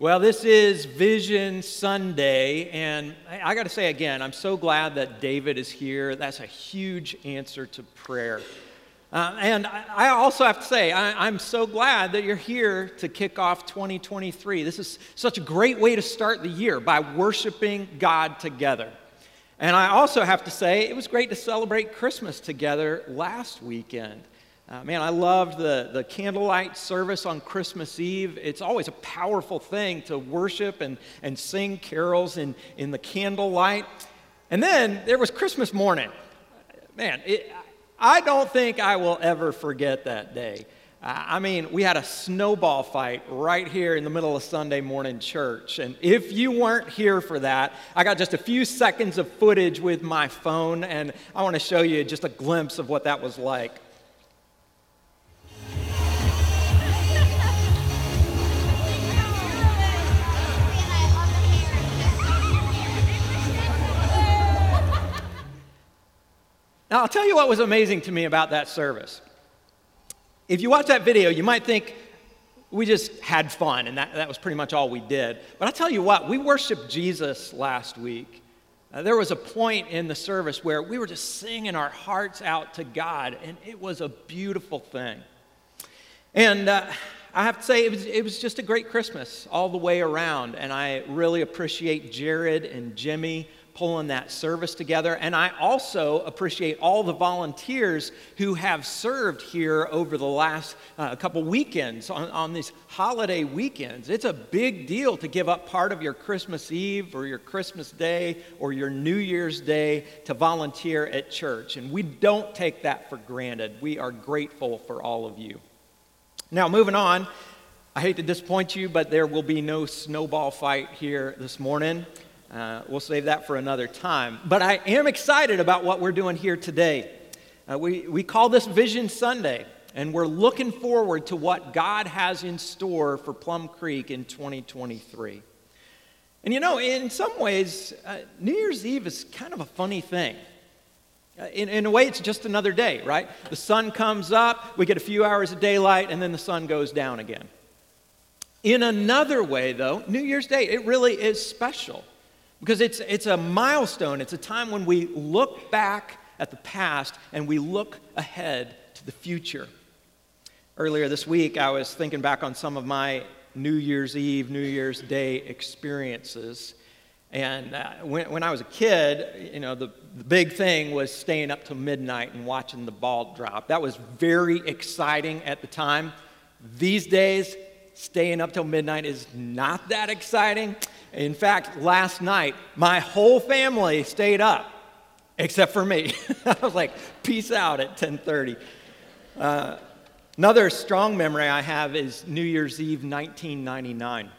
Well, this is Vision Sunday, and I got to say again, I'm so glad that David is here. That's a huge answer to prayer. Uh, and I also have to say, I, I'm so glad that you're here to kick off 2023. This is such a great way to start the year by worshiping God together. And I also have to say, it was great to celebrate Christmas together last weekend. Uh, man, I loved the, the candlelight service on Christmas Eve. It's always a powerful thing to worship and, and sing carols in, in the candlelight. And then there was Christmas morning. Man, it, I don't think I will ever forget that day. I mean, we had a snowball fight right here in the middle of Sunday morning church. And if you weren't here for that, I got just a few seconds of footage with my phone, and I want to show you just a glimpse of what that was like. Now, I'll tell you what was amazing to me about that service. If you watch that video, you might think we just had fun, and that, that was pretty much all we did. But I'll tell you what, we worshiped Jesus last week. Uh, there was a point in the service where we were just singing our hearts out to God, and it was a beautiful thing. And uh, I have to say, it was, it was just a great Christmas all the way around, and I really appreciate Jared and Jimmy pulling that service together. And I also appreciate all the volunteers who have served here over the last uh, couple weekends on, on these holiday weekends. It's a big deal to give up part of your Christmas Eve or your Christmas Day or your New Year's Day to volunteer at church. And we don't take that for granted. We are grateful for all of you. Now, moving on. I hate to disappoint you, but there will be no snowball fight here this morning. Uh, we'll save that for another time. But I am excited about what we're doing here today. Uh, we, we call this Vision Sunday, and we're looking forward to what God has in store for Plum Creek in 2023. And you know, in some ways, uh, New Year's Eve is kind of a funny thing. Uh, in, in a way, it's just another day, right? The sun comes up, we get a few hours of daylight, and then the sun goes down again. In another way, though, New Year's Day, it really is special. Because it's, it's a milestone, it's a time when we look back at the past and we look ahead to the future. Earlier this week, I was thinking back on some of my New Year's Eve, New Year's Day experiences. And uh, when, when I was a kid, you know, the, the big thing was staying up till midnight and watching the ball drop. That was very exciting at the time. These days, staying up till midnight is not that exciting. In fact, last night, my whole family stayed up, except for me. I was like, peace out at 1030. Uh, another strong memory I have is New Year's Eve 1999.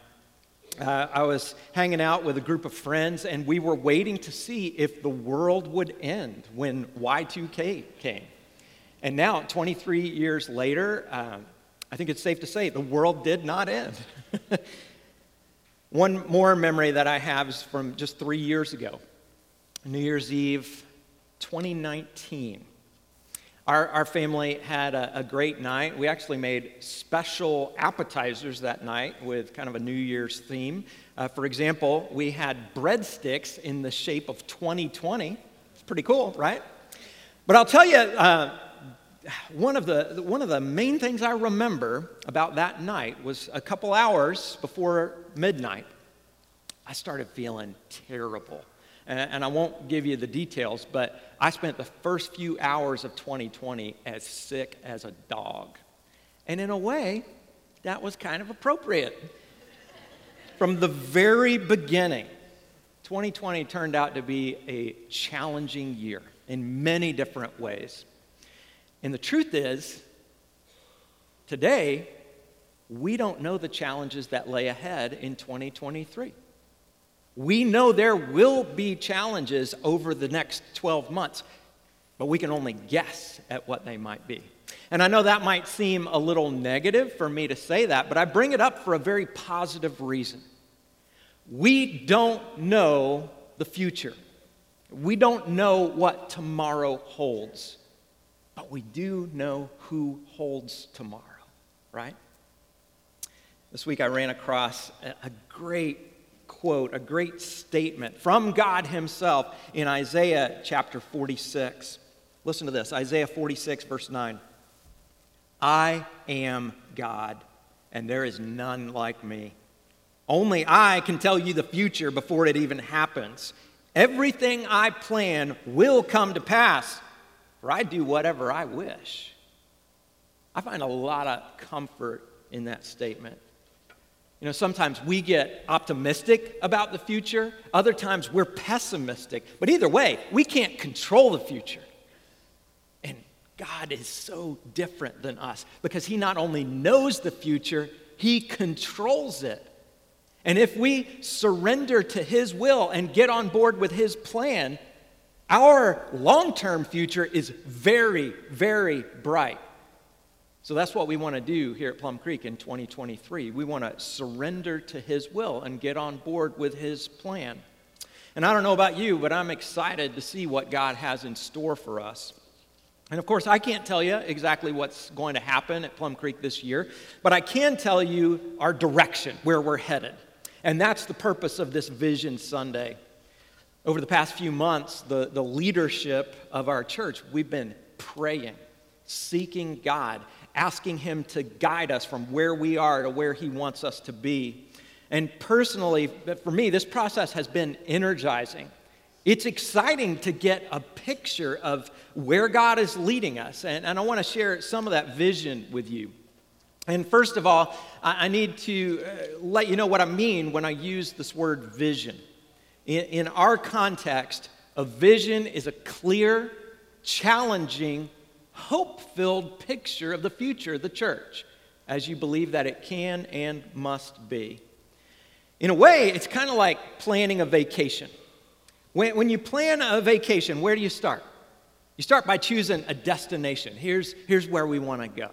Uh, I was hanging out with a group of friends, and we were waiting to see if the world would end when Y2K came. And now, 23 years later, uh, I think it's safe to say the world did not end. One more memory that I have is from just three years ago, New Year's Eve 2019. Our, our family had a, a great night. We actually made special appetizers that night with kind of a New Year's theme. Uh, for example, we had breadsticks in the shape of 2020. It's pretty cool, right? But I'll tell you, uh, one of the one of the main things I remember about that night was a couple hours before midnight. I started feeling terrible. And, and I won't give you the details, but I spent the first few hours of 2020 as sick as a dog. And in a way, that was kind of appropriate. From the very beginning, 2020 turned out to be a challenging year in many different ways. And the truth is, today, we don't know the challenges that lay ahead in 2023. We know there will be challenges over the next 12 months, but we can only guess at what they might be. And I know that might seem a little negative for me to say that, but I bring it up for a very positive reason. We don't know the future. We don't know what tomorrow holds but we do know who holds tomorrow, right? This week I ran across a great quote, a great statement from God Himself in Isaiah chapter 46. Listen to this Isaiah 46, verse 9. I am God, and there is none like me. Only I can tell you the future before it even happens. Everything I plan will come to pass, for I do whatever I wish. I find a lot of comfort in that statement. You know, sometimes we get optimistic about the future, other times we're pessimistic. But either way, we can't control the future. And God is so different than us because He not only knows the future, He controls it. And if we surrender to His will and get on board with His plan, our long term future is very, very bright. So that's what we want to do here at Plum Creek in 2023. We want to surrender to His will and get on board with His plan. And I don't know about you, but I'm excited to see what God has in store for us. And of course, I can't tell you exactly what's going to happen at Plum Creek this year, but I can tell you our direction, where we're headed. And that's the purpose of this Vision Sunday. Over the past few months, the, the leadership of our church, we've been praying, seeking God, asking Him to guide us from where we are to where He wants us to be. And personally, for me, this process has been energizing. It's exciting to get a picture of where God is leading us. And, and I want to share some of that vision with you. And first of all, I, I need to uh, let you know what I mean when I use this word vision. In, in our context, a vision is a clear, challenging, hope filled picture of the future of the church as you believe that it can and must be. In a way, it's kind of like planning a vacation. When, when you plan a vacation, where do you start? You start by choosing a destination. Here's, here's where we want to go.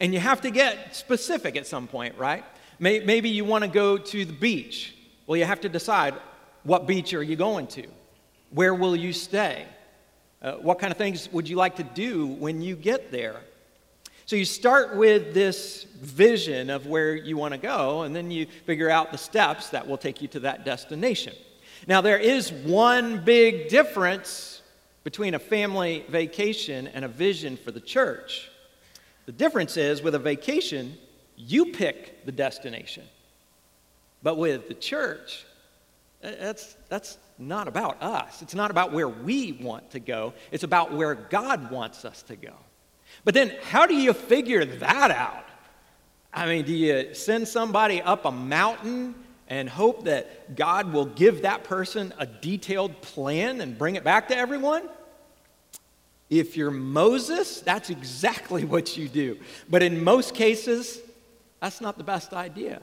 And you have to get specific at some point, right? Maybe you want to go to the beach. Well, you have to decide what beach are you going to? Where will you stay? Uh, what kind of things would you like to do when you get there? So you start with this vision of where you want to go, and then you figure out the steps that will take you to that destination. Now, there is one big difference between a family vacation and a vision for the church. The difference is with a vacation, you pick the destination. But with the church, Uh, that's, that's not about us. It's not about where we want to go. It's about where God wants us to go. But then, how do you figure that out? I mean, do you send somebody up a mountain and hope that God will give that person a detailed plan and bring it back to everyone? If you're Moses, that's exactly what you do. But in most cases, that's not the best idea.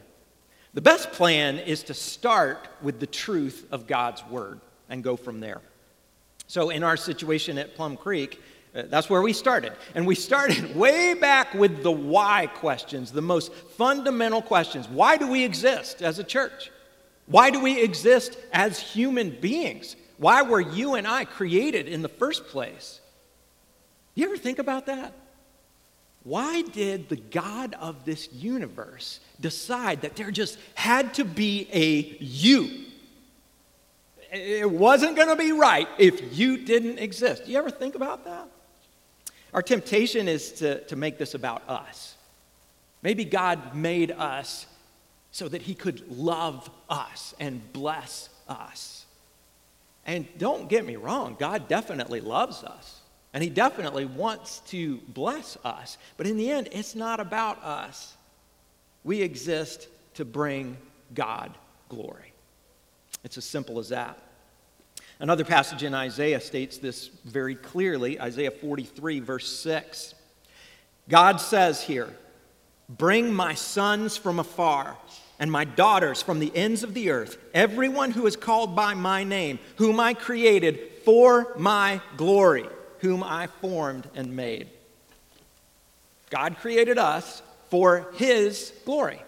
The best plan is to start with the truth of God's word and go from there. So, in our situation at Plum Creek, uh, that's where we started. And we started way back with the why questions, the most fundamental questions. Why do we exist as a church? Why do we exist as human beings? Why were you and I created in the first place? You ever think about that? Why did the God of this universe decide that there just had to be a you? It wasn't going to be right if you didn't exist. Do you ever think about that? Our temptation is to, to make this about us. Maybe God made us so that he could love us and bless us. And don't get me wrong, God definitely loves us. And He definitely wants to bless us. But in the end, it's not about us. We exist to bring God glory. It's as simple as that. Another passage in Isaiah states this very clearly Isaiah 43, verse 6. God says here, Bring my sons from afar and my daughters from the ends of the earth, everyone who is called by my name, whom I created for my glory whom I formed and made. God created us for His glory.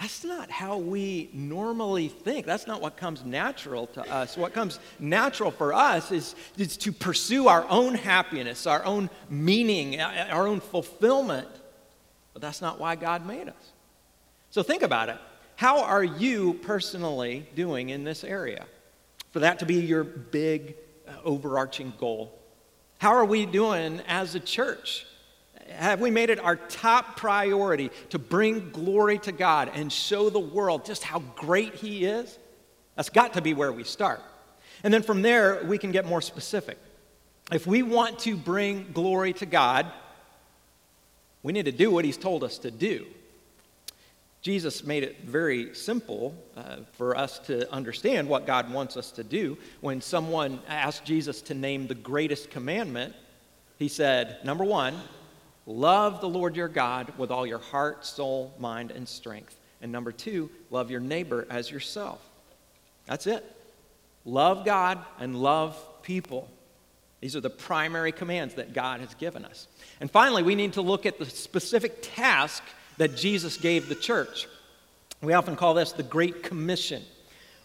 That's not how we normally think. That's not what comes natural to us. What comes natural for us is, is to pursue our own happiness, our own meaning, our own fulfillment. But that's not why God made us. So think about it. How are you personally doing in this area? For that to be your big, uh, overarching goal. How are we doing as a church? Have we made it our top priority to bring glory to God and show the world just how great He is? That's got to be where we start. And then from there, we can get more specific. If we want to bring glory to God, we need to do what He's told us to do. Jesus made it very simple uh, for us to understand what God wants us to do. When someone asked Jesus to name the greatest commandment, he said, Number one, love the Lord your God with all your heart, soul, mind, and strength. And number two, love your neighbor as yourself. That's it. Love God and love people. These are the primary commands that God has given us. And finally, we need to look at the specific task that Jesus gave the church. We often call this the Great Commission.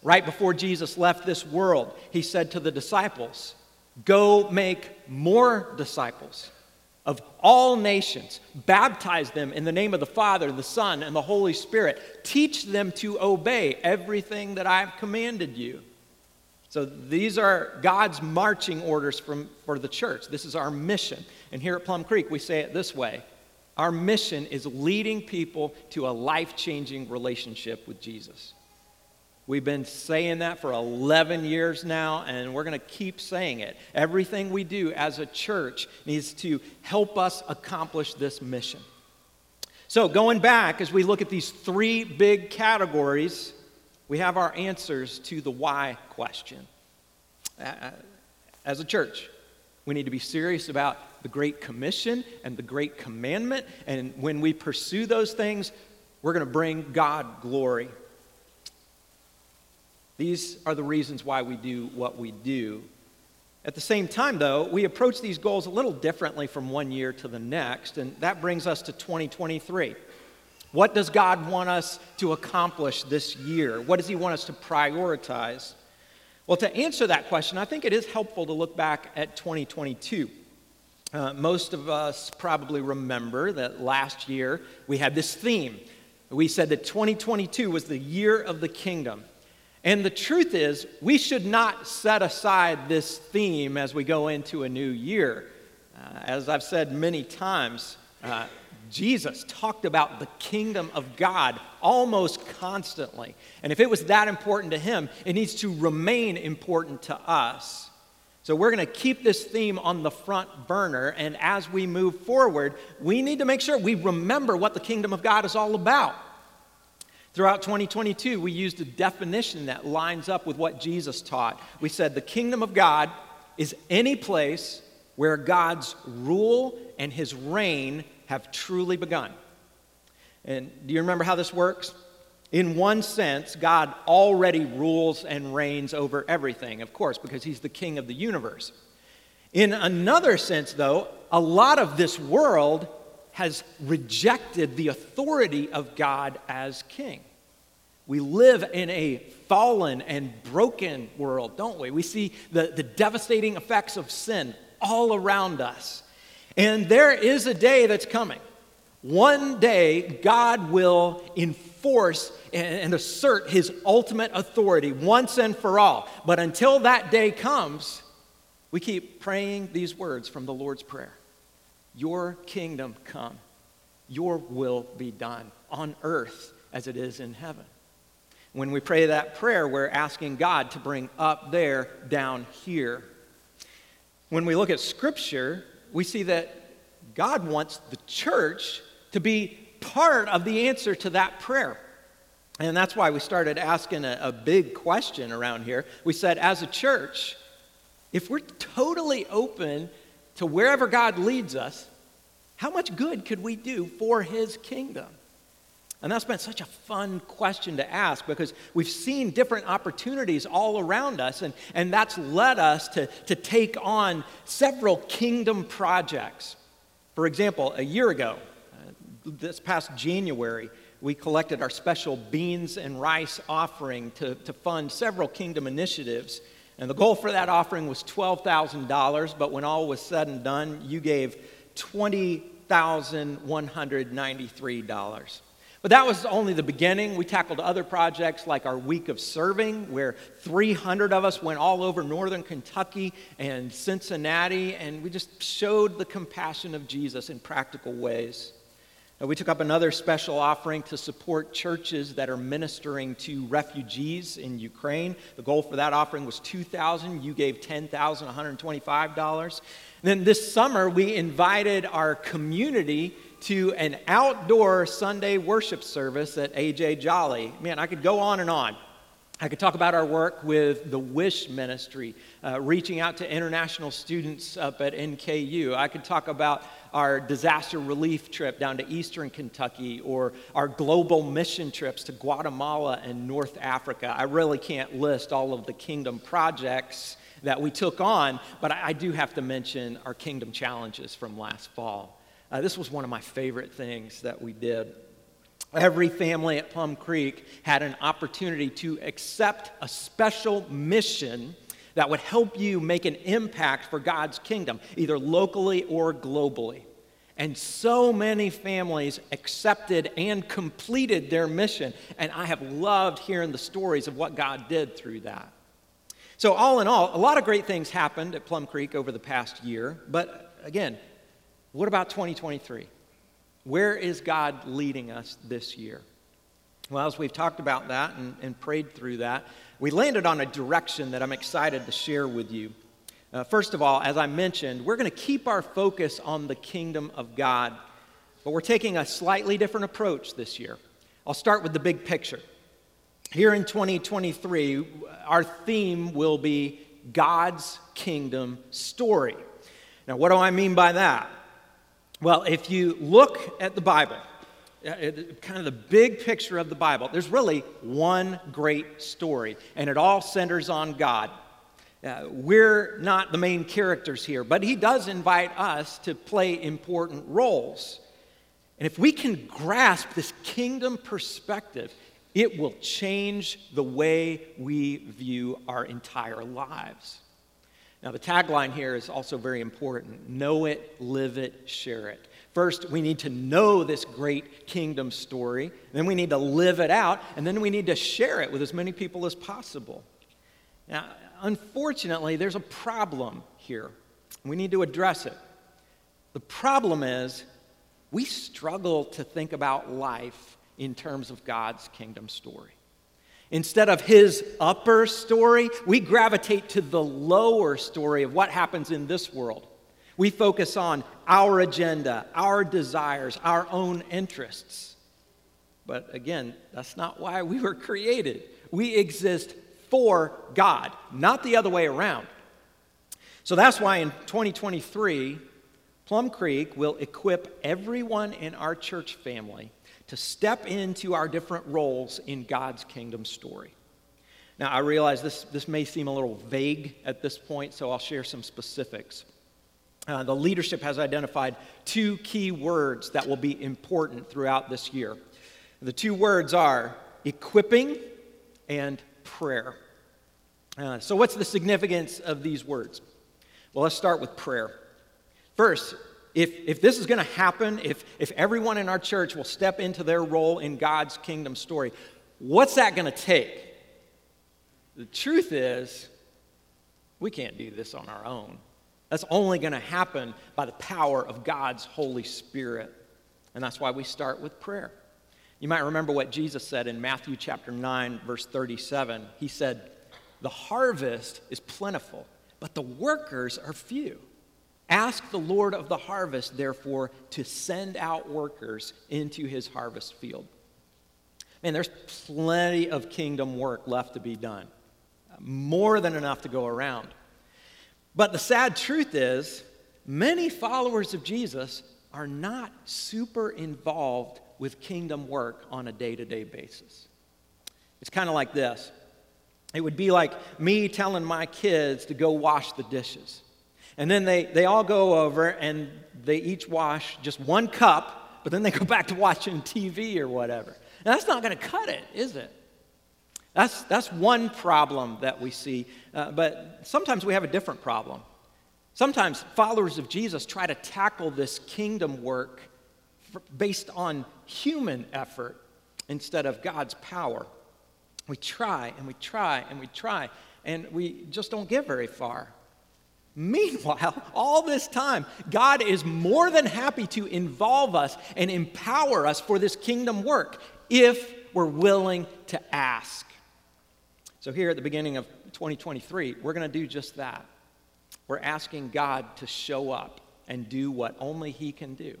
Right before Jesus left this world, he said to the disciples, Go make more disciples of all nations, baptize them in the name of the Father, the Son, and the Holy Spirit. Teach them to obey everything that I have commanded you. So these are God's marching orders from, for the church. This is our mission. And here at Plum Creek, we say it this way our mission is leading people to a life changing relationship with Jesus. We've been saying that for 11 years now, and we're going to keep saying it. Everything we do as a church needs to help us accomplish this mission. So, going back, as we look at these three big categories, we have our answers to the why question. As a church, we need to be serious about the Great Commission and the Great Commandment. And when we pursue those things, we're going to bring God glory. These are the reasons why we do what we do. At the same time, though, we approach these goals a little differently from one year to the next, and that brings us to 2023. What does God want us to accomplish this year? What does He want us to prioritize? Well, to answer that question, I think it is helpful to look back at 2022. Uh, most of us probably remember that last year we had this theme. We said that 2022 was the year of the kingdom. And the truth is, we should not set aside this theme as we go into a new year. Uh, as I've said many times, uh, Jesus talked about the kingdom of God almost constantly. And if it was that important to him, it needs to remain important to us. So we're going to keep this theme on the front burner. And as we move forward, we need to make sure we remember what the kingdom of God is all about. Throughout 2022, we used a definition that lines up with what Jesus taught. We said the kingdom of God is any place where God's rule and his reign have truly begun. And do you remember how this works? In one sense, God already rules and reigns over everything, of course, because he's the king of the universe. In another sense, though, a lot of this world has rejected the authority of God as king. We live in a fallen and broken world, don't we? We see the, the devastating effects of sin all around us. And there is a day that's coming. One day, God will enforce and assert his ultimate authority once and for all. But until that day comes, we keep praying these words from the Lord's Prayer Your kingdom come, your will be done on earth as it is in heaven. When we pray that prayer, we're asking God to bring up there down here. When we look at Scripture, we see that God wants the church to be part of the answer to that prayer. And that's why we started asking a, a, big question around here. We said, as a church, if we're totally open to wherever God leads us, how much good could we do for his kingdom? And that's been such a fun question to ask because we've seen different opportunities all around us, and, and that's led us to, to take on several kingdom projects. For example, a year ago, uh, this past January, we collected our special beans and rice offering to, to fund several kingdom initiatives. And the goal for that offering was $12,000, but when all was said and done, you gave $20,193. But that was only the beginning. We tackled other projects like our week of serving, where 300 of us went all over northern Kentucky and Cincinnati, and we just showed the compassion of Jesus in practical ways. We took up another special offering to support churches that are ministering to refugees in Ukraine. The goal for that offering was 2000 You gave $10,125. Then this summer, we invited our community to an outdoor Sunday worship service at AJ Jolly. Man, I could go on and on. I could talk about our work with the Wish Ministry, uh, reaching out to international students up at NKU. I could talk about our disaster relief trip down to eastern Kentucky or our global mission trips to Guatemala and North Africa. I really can't list all of the kingdom projects that we took on, but I, I do have to mention our kingdom challenges from last fall. Uh, this was one of my favorite things that we did. Every family at Plum Creek had an opportunity to accept a special mission that would help you make an impact for God's kingdom, either locally or globally. And so many families accepted and completed their mission. And I have loved hearing the stories of what God did through that. So, all in all, a lot of great things happened at Plum Creek over the past year. But again, what about 2023? Where is God leading us this year? Well, as we've talked about that and, and prayed through that, we landed on a direction that I'm excited to share with you. Uh, first of all, as I mentioned, we're going to keep our focus on the kingdom of God, but we're taking a slightly different approach this year. I'll start with the big picture. Here in 2023, our theme will be God's kingdom story. Now, what do I mean by that? Well, if you look at the Bible, kind of the big picture of the Bible, there's really one great story, and it all centers on God. Uh, we're not the main characters here, but He does invite us to play important roles. And if we can grasp this kingdom perspective, it will change the way we view our entire lives. Now, the tagline here is also very important know it, live it, share it. First, we need to know this great kingdom story, then we need to live it out, and then we need to share it with as many people as possible. Now, unfortunately, there's a problem here. We need to address it. The problem is we struggle to think about life in terms of God's kingdom story. Instead of his upper story, we gravitate to the lower story of what happens in this world. We focus on our agenda, our desires, our own interests. But again, that's not why we were created. We exist for God, not the other way around. So that's why in 2023, Plum Creek will equip everyone in our church family to step into our different roles in God's kingdom story. Now, I realize this, this may seem a little vague at this point, so I'll share some specifics. Uh, the leadership has identified two key words that will be important throughout this year. The two words are equipping and prayer. Uh, so, what's the significance of these words? Well, let's start with prayer. First, if, if this is going to happen, if, if everyone in our church will step into their role in God's kingdom story, what's that going to take? The truth is, we can't do this on our own. That's only going to happen by the power of God's Holy Spirit. And that's why we start with prayer. You might remember what Jesus said in Matthew chapter 9, verse 37. He said, The harvest is plentiful, but the workers are few. Ask the Lord of the harvest, therefore, to send out workers into his harvest field. Man, there's plenty of kingdom work left to be done, more than enough to go around. But the sad truth is, many followers of Jesus are not super involved with kingdom work on a day to day basis. It's kind of like this it would be like me telling my kids to go wash the dishes. And then they, they all go over and they each wash just one cup, but then they go back to watching TV or whatever. And that's not going to cut it, is it? That's, that's one problem that we see. Uh, but sometimes we have a different problem. Sometimes followers of Jesus try to tackle this kingdom work based on human effort instead of God's power. We try and we try and we try, and we just don't get very far. Meanwhile, all this time, God is more than happy to involve us and empower us for this kingdom work if we're willing to ask. So, here at the beginning of 2023, we're going to do just that. We're asking God to show up and do what only He can do.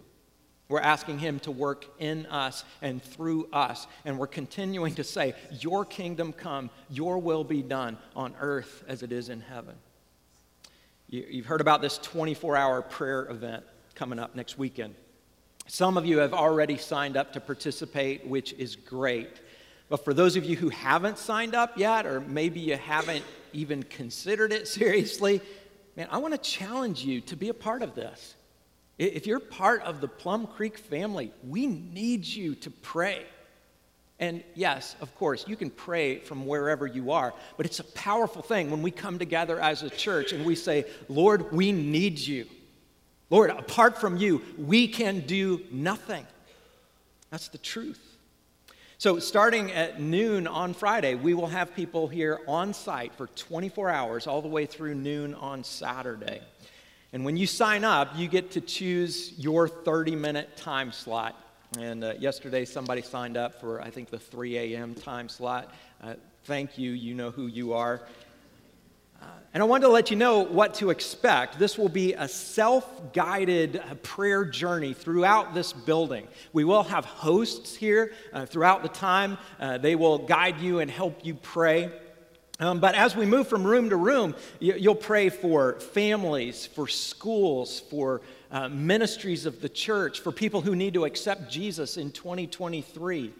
We're asking Him to work in us and through us. And we're continuing to say, Your kingdom come, Your will be done on earth as it is in heaven. You've heard about this 24 hour prayer event coming up next weekend. Some of you have already signed up to participate, which is great. But for those of you who haven't signed up yet, or maybe you haven't even considered it seriously, man, I want to challenge you to be a part of this. If you're part of the Plum Creek family, we need you to pray. And yes, of course, you can pray from wherever you are, but it's a powerful thing when we come together as a church and we say, Lord, we need you. Lord, apart from you, we can do nothing. That's the truth. So, starting at noon on Friday, we will have people here on site for 24 hours, all the way through noon on Saturday. And when you sign up, you get to choose your 30 minute time slot. And uh, yesterday, somebody signed up for, I think, the 3 a.m. time slot. Uh, thank you. You know who you are. And I wanted to let you know what to expect. This will be a self guided uh, prayer journey throughout this building. We will have hosts here uh, throughout the time, uh, they will guide you and help you pray. Um, but as we move from room to room, you, will pray for families, for schools, for uh, ministries of the church, for people who need to accept Jesus in 2023.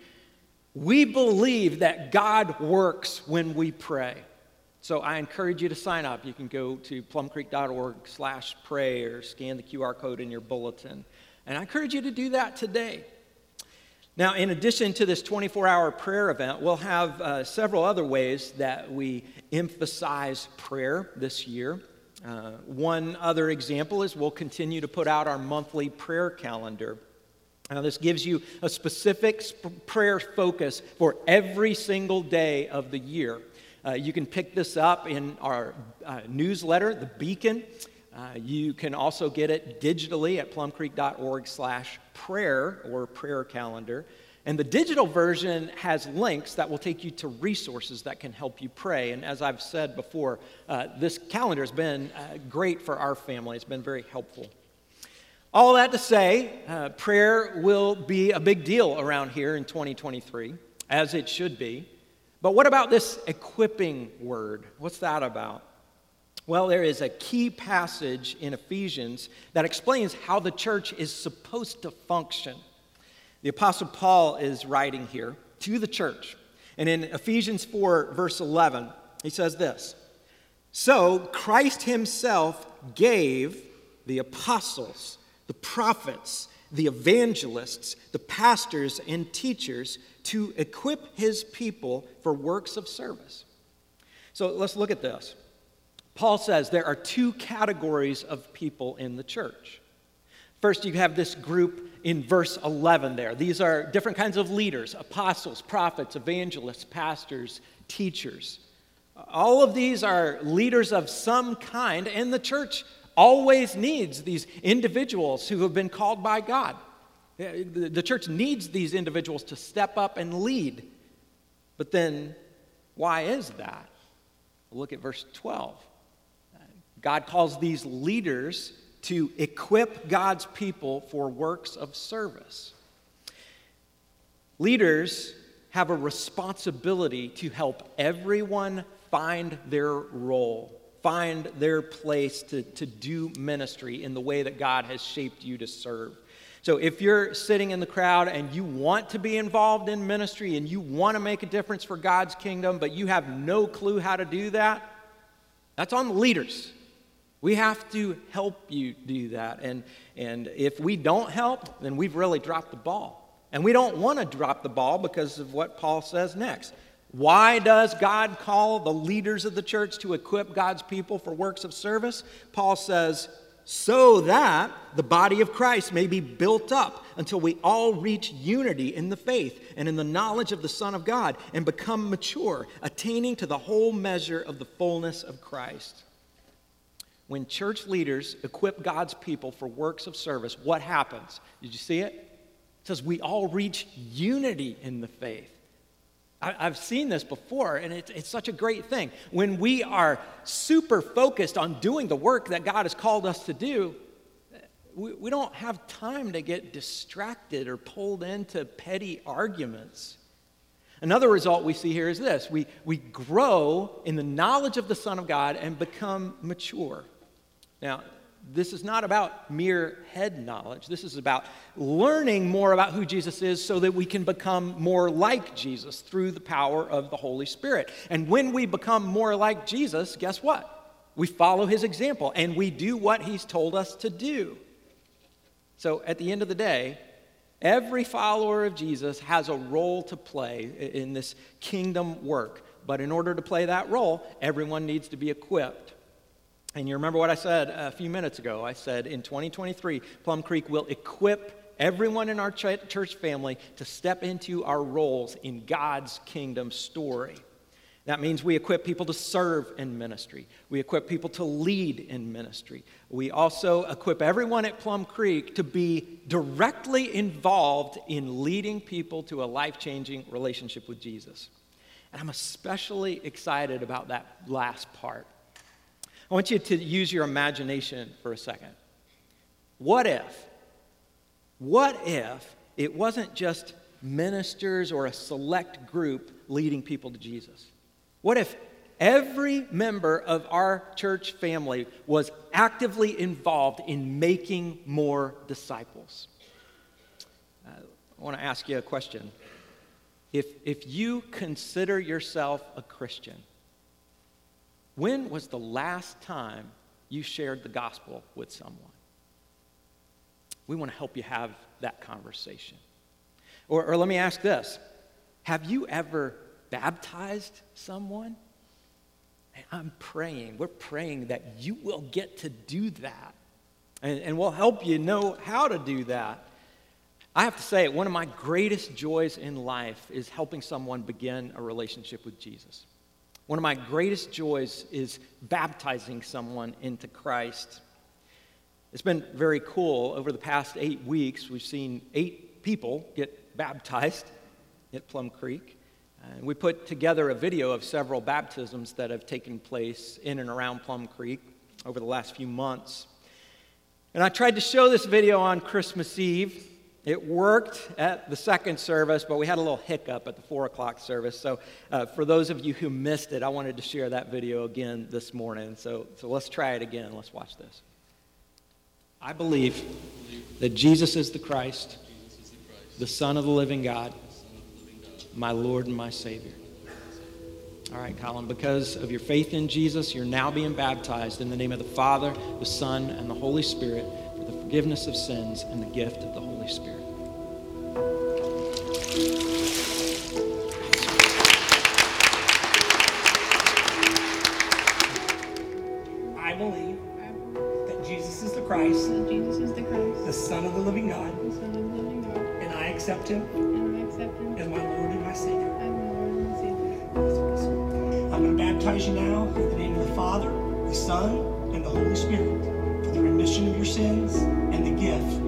We believe that God works when we pray. So I encourage you to sign up. You can go to plumcreek.org slash pray or scan the QR code in your bulletin. And I encourage you to do that today. Now, in addition to this 24 hour prayer event, we'll have uh, several other ways that we emphasize prayer this year. Uh, one other example is we'll continue to put out our monthly prayer calendar. Now, this gives you a specific sp- prayer focus for every single day of the year. Uh, you can pick this up in our uh, newsletter, The Beacon. Uh, you can also get it digitally at plumcreek.org slash prayer or prayer calendar. And the digital version has links that will take you to resources that can help you pray. And as I've said before, uh, this calendar has been uh, great for our family. It's been very helpful. All that to say, uh, prayer will be a big deal around here in 2023, as it should be. But what about this equipping word? What's that about? Well, there is a key passage in Ephesians that explains how the church is supposed to function. The Apostle Paul is writing here to the church. And in Ephesians 4, verse 11, he says this So Christ himself gave the apostles, the prophets, the evangelists, the pastors, and teachers to equip his people for works of service. So let's look at this. Paul says there are two categories of people in the church. First, you have this group in verse 11 there. These are different kinds of leaders apostles, prophets, evangelists, pastors, teachers. All of these are leaders of some kind, and the church always needs these individuals who have been called by God. The church needs these individuals to step up and lead. But then, why is that? Look at verse 12. God calls these leaders to equip God's people for works of service. Leaders have a responsibility to help everyone find their role, find their place to, to do ministry in the way that God has shaped you to serve. So, if you're sitting in the crowd and you want to be involved in ministry and you want to make a difference for God's kingdom, but you have no clue how to do that, that's on the leaders. We have to help you do that. And, and if we don't help, then we've really dropped the ball. And we don't want to drop the ball because of what Paul says next. Why does God call the leaders of the church to equip God's people for works of service? Paul says, so that the body of Christ may be built up until we all reach unity in the faith and in the knowledge of the Son of God and become mature, attaining to the whole measure of the fullness of Christ. When church leaders equip God's people for works of service, what happens? Did you see it? It says we all reach unity in the faith. I, have seen this before, and it's, it's such a great thing. When we are super focused on doing the work that God has called us to do, we, we don't have time to get distracted or pulled into petty arguments. Another result we see here is this we, we grow in the knowledge of the Son of God and become mature. Now, this is not about mere head knowledge. This is about learning more about who Jesus is so that we can become more like Jesus through the power of the Holy Spirit. And when we become more like Jesus, guess what? We follow his example and we do what he's told us to do. So at the end of the day, every follower of Jesus has a role to play in this kingdom work. But in order to play that role, everyone needs to be equipped. And you remember what I said a few minutes ago? I said in 2023, Plum Creek will equip everyone in our ch- church family to step into our roles in God's kingdom story. That means we equip people to serve in ministry. We equip people to lead in ministry. We also equip everyone at Plum Creek to be directly involved in leading people to a life changing relationship with Jesus. And I'm especially excited about that last part I want you to use your imagination for a second. What if, what if it wasn't just ministers or a select group leading people to Jesus? What if every member of our church family was actively involved in making more disciples? Uh, I want to ask you a question. If, if you consider yourself a Christian, when was the last time you shared the gospel with someone? We want to help you have that conversation. Or, or let me ask this Have you ever baptized someone? I'm praying, we're praying that you will get to do that. And, and we'll help you know how to do that. I have to say, one of my greatest joys in life is helping someone begin a relationship with Jesus. One of my greatest joys is baptizing someone into Christ. It's been very cool. Over the past eight weeks, we've seen eight people get baptized at Plum Creek. And we put together a video of several baptisms that have taken place in and around Plum Creek over the last few months. And I tried to show this video on Christmas Eve it worked at the second service, but we had a little hiccup at the four o'clock service. So, uh, for those of you who missed it, I wanted to share that video again this morning. So, so let's try it again. Let's watch this. I believe that Jesus is the Christ, the Son of the living God, my Lord and my Savior. All right, Colin, because of your faith in Jesus, you're now being baptized in the name of the Father, the Son, and the Holy Spirit forgiveness of sins and the gift of the Holy Spirit. I believe that Jesus is the Christ, that Jesus is the Christ, the Son of the living God, the Son of the living God, and I accept him and I accept him as my Lord and my Savior. as my Lord and Savior. I'm going to baptize you now in the name of the Father, the Son, and the Holy Spirit for the remission of your sins and the gift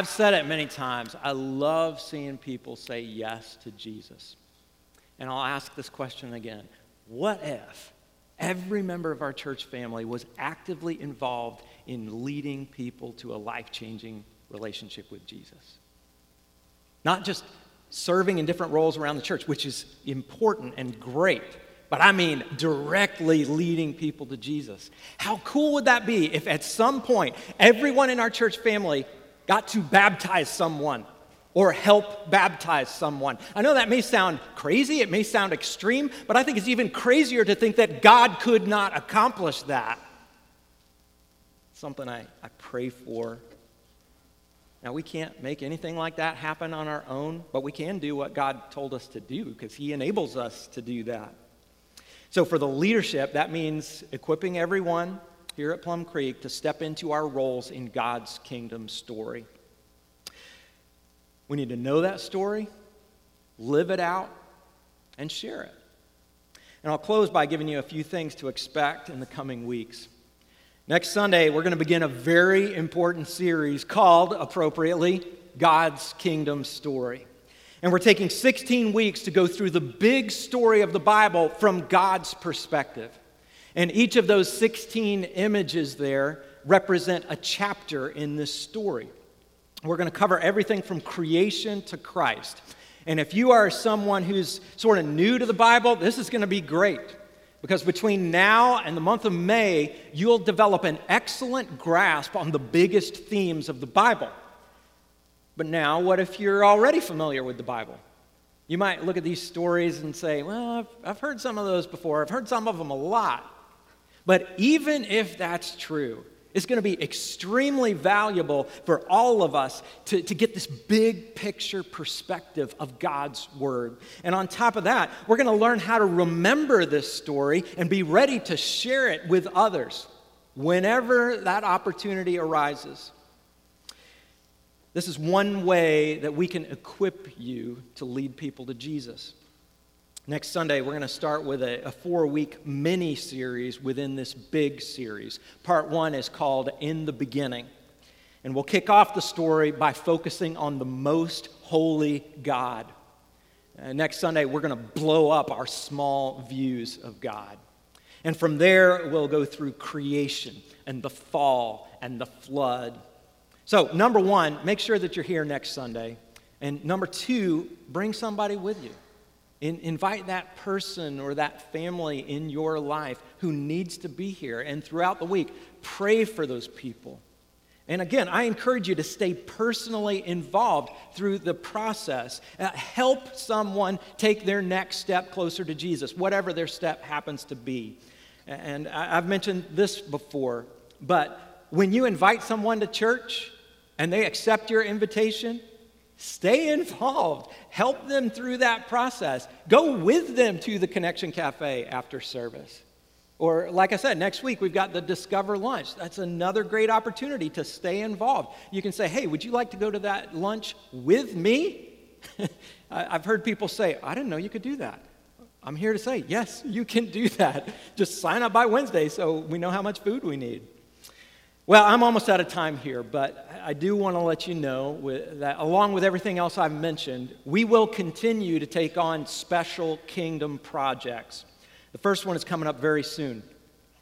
I've said it many times. I love seeing people say yes to Jesus. And I'll ask this question again What if every member of our church family was actively involved in leading people to a life changing relationship with Jesus? Not just serving in different roles around the church, which is important and great, but I mean directly leading people to Jesus. How cool would that be if at some point everyone in our church family got to baptize someone or help baptize someone? I know that may sound crazy, it may sound extreme, but I think it's even crazier to think that God could not accomplish that. Something I, I pray for now, we can't make anything like that happen on our own, but we can do what God told us to do because He enables us to do that. So, for the leadership, that means equipping everyone here at Plum Creek to step into our roles in God's kingdom story. We need to know that story, live it out, and share it. And I'll close by giving you a few things to expect in the coming weeks. Next Sunday, we're going to begin a very important series called, appropriately, God's Kingdom Story. And we're taking 16 weeks to go through the big story of the Bible from God's perspective. And each of those 16 images there represent a chapter in this story. We're going to cover everything from creation to Christ. And if you are someone who's sort of new to the Bible, this is going to be great. Because between now and the month of May, you'll develop an excellent grasp on the biggest themes of the Bible. But now, what if you're already familiar with the Bible? You might look at these stories and say, Well, I've, I've heard some of those before. I've heard some of them a lot. But even if that's true, it's going to be extremely valuable for all of us to, to get this big picture perspective of God's Word. And on top of that, we're going to learn how to remember this story and be ready to share it with others whenever that opportunity arises. This is one way that we can equip you to lead people to Jesus. Next Sunday, we're going to start with a, a four week mini series within this big series. Part one is called In the Beginning. And we'll kick off the story by focusing on the most holy God. Uh, next Sunday, we're going to blow up our small views of God. And from there, we'll go through creation and the fall and the flood. So, number one, make sure that you're here next Sunday. And number two, bring somebody with you. In, invite that person or that family in your life who needs to be here. And throughout the week, pray for those people. And again, I encourage you to stay personally involved through the process. Uh, help someone take their next step closer to Jesus, whatever their step happens to be. And I've mentioned this before, but when you invite someone to church and they accept your invitation, Stay involved. Help them through that process. Go with them to the Connection Cafe after service. Or, like I said, next week we've got the Discover Lunch. That's another great opportunity to stay involved. You can say, hey, would you like to go to that lunch with me? I've heard people say, I didn't know you could do that. I'm here to say, yes, you can do that. Just sign up by Wednesday so we know how much food we need. Well, I'm almost out of time here, but I do want to let you know that along with everything else I've mentioned, we will continue to take on special kingdom projects. The first one is coming up very soon.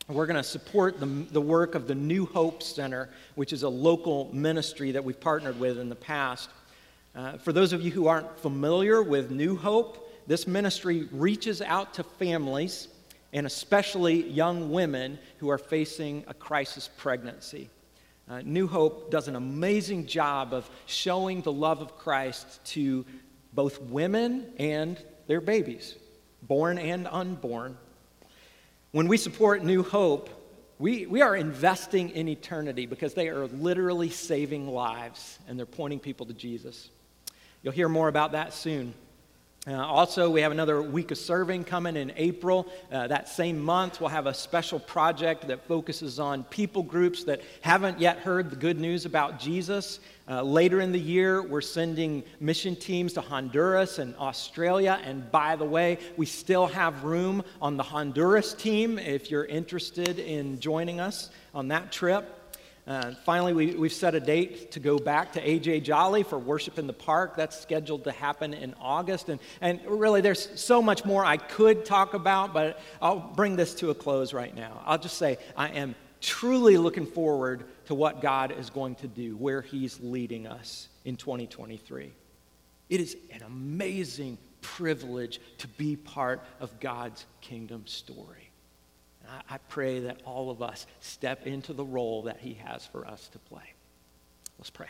We're going to support the, the work of the New Hope Center, which is a local ministry that we've partnered with in the past. Uh, for those of you who aren't familiar with New Hope, this ministry reaches out to families and especially young women who are facing a crisis pregnancy. Uh, New Hope does an amazing job of showing the love of Christ to both women and their babies, born and unborn. When we support New Hope, we, we are investing in eternity because they are literally saving lives and they're pointing people to Jesus. You'll hear more about that soon. Uh, also, we have another week of serving coming in April. Uh, that same month, we'll have a special project that focuses on people groups that haven't yet heard the good news about Jesus. Uh, later in the year, we're sending mission teams to Honduras and Australia. And by the way, we still have room on the Honduras team if you're interested in joining us on that trip. Uh, finally, we, we've set a date to go back to AJ Jolly for Worship in the Park. That's scheduled to happen in August. And, and really, there's so much more I could talk about, but I'll bring this to a close right now. I'll just say I am truly looking forward to what God is going to do, where He's leading us in 2023. It is an amazing privilege to be part of God's kingdom story. I, pray that all of us step into the role that He has for us to play. Let's pray.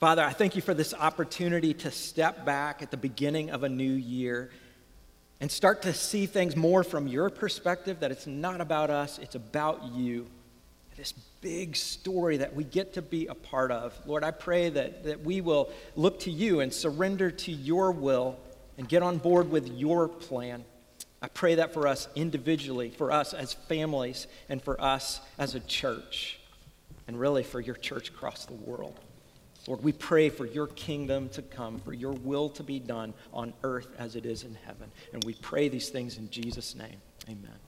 Father, I thank you for this opportunity to step back at the beginning of a new year and start to see things more from your perspective that it's not about us, it's about you. This big story that we get to be a part of. Lord, I pray that, that we will look to you and surrender to your will and get on board with your plan. I pray that for us individually, for us as families, and for us as a church, and really for your church across the world. Lord, we pray for your kingdom to come, for your will to be done on earth as it is in heaven. And we pray these things in Jesus' name. Amen.